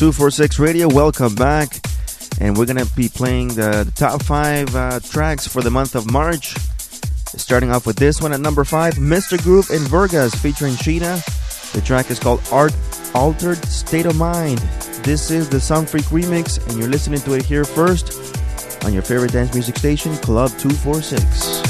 Club 246 Radio. Welcome back. And we're going to be playing the, the top five uh, tracks for the month of March. Starting off with this one at number five Mr. Groove and Vergas featuring Sheena. The track is called Art Altered State of Mind. This is the Sound Freak remix, and you're listening to it here first on your favorite dance music station, Club 246.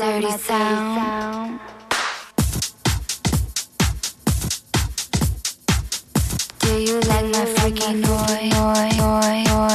dirty sound. Do you like my freaky noise?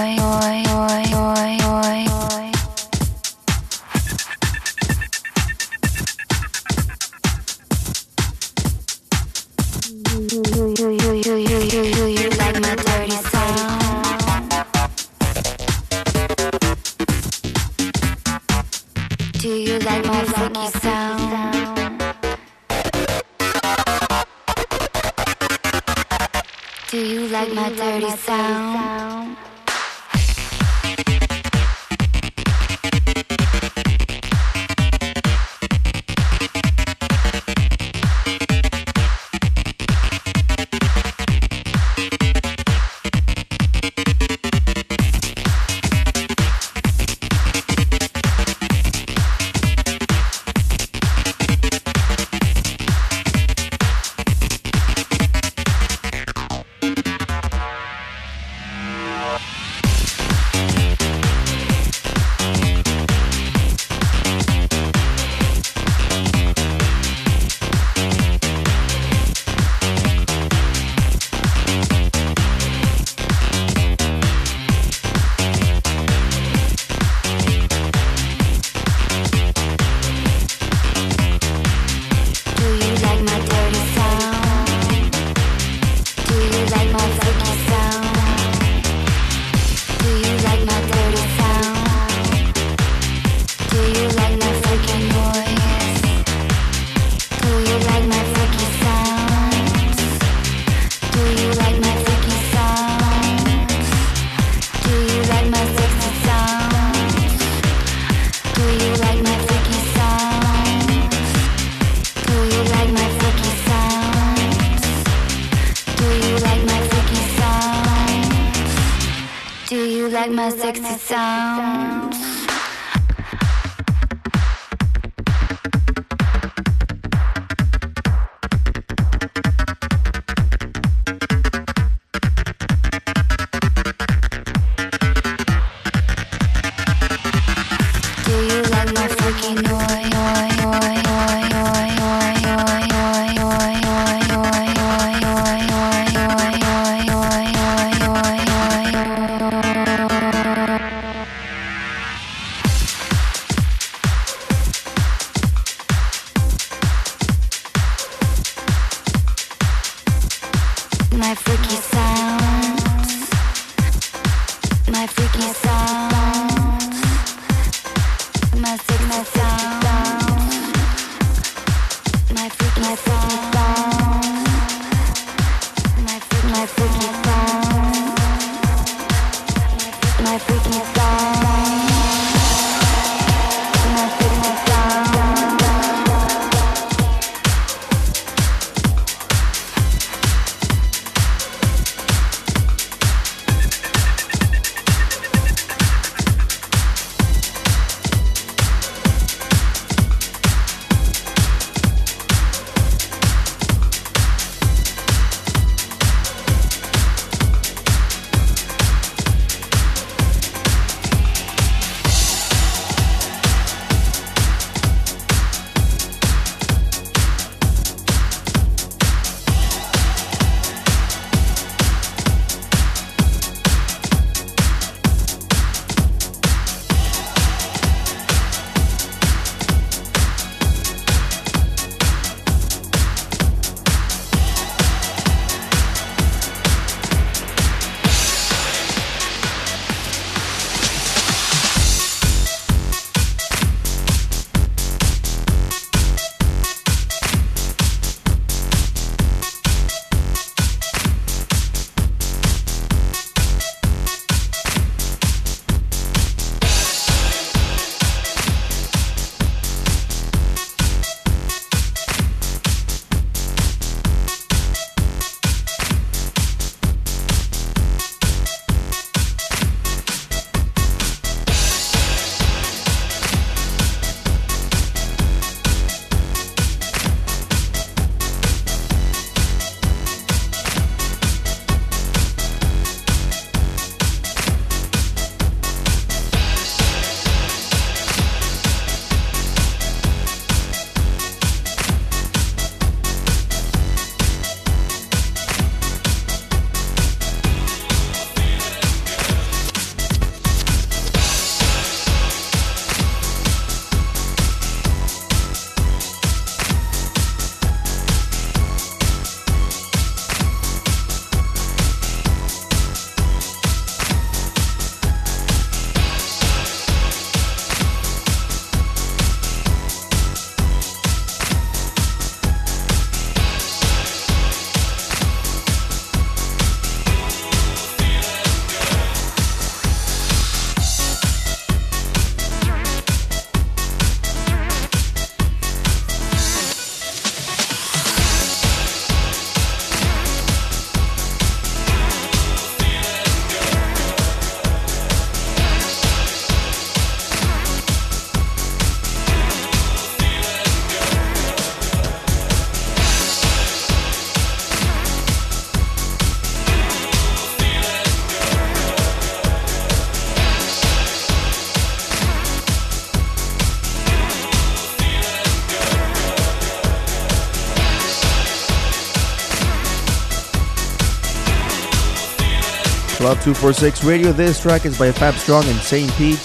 Club 246 Radio. This track is by Fab Strong and St. Pete.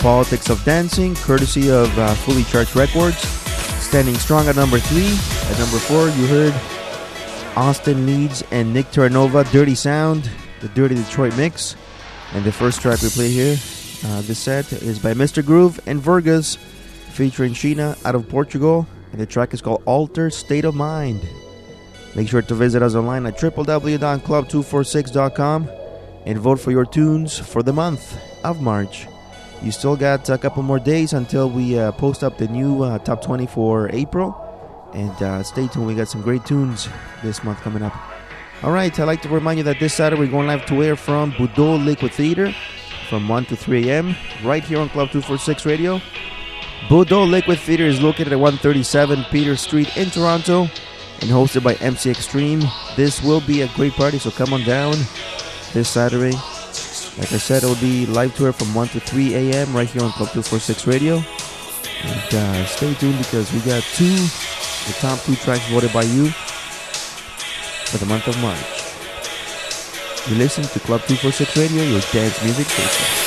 Politics of Dancing, courtesy of uh, Fully Charged Records. Standing strong at number three. At number four, you heard Austin Leeds and Nick Terranova, Dirty Sound, the Dirty Detroit mix. And the first track we play here, uh, this set, is by Mr. Groove and Vergas, featuring Sheena out of Portugal. And the track is called Alter State of Mind. Make sure to visit us online at www.club246.com and vote for your tunes for the month of March. You still got a couple more days until we uh, post up the new uh, top 20 for April. And uh, stay tuned, we got some great tunes this month coming up. All right, I'd like to remind you that this Saturday we're going live to air from Budo Liquid Theater from 1 to 3 a.m. right here on Club 246 Radio. Budo Liquid Theater is located at 137 Peter Street in Toronto and hosted by MC Extreme. This will be a great party, so come on down this Saturday. Like I said, it will be live tour from 1 to 3 a.m. right here on Club 246 Radio. And uh, stay tuned because we got two, the top two tracks voted by you for the month of March. You listen to Club 246 Radio, your dance music station.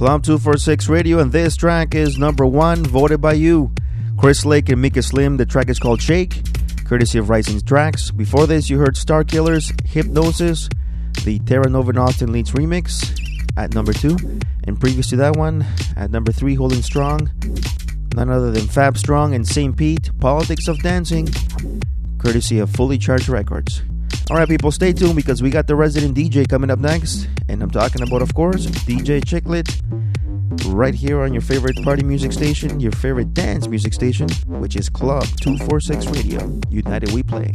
Club 246 Radio, and this track is number one, voted by you. Chris Lake and Mika Slim. The track is called Shake, courtesy of Rising Tracks. Before this, you heard Starkillers, Hypnosis, the Terranova Austin Leeds remix at number two. And previous to that one, at number three, Holding Strong, none other than Fab Strong and St. Pete, Politics of Dancing, courtesy of Fully Charged Records. Alright, people, stay tuned because we got the resident DJ coming up next. And I'm talking about, of course, DJ Chicklet, right here on your favorite party music station, your favorite dance music station, which is Club 246 Radio. United We Play.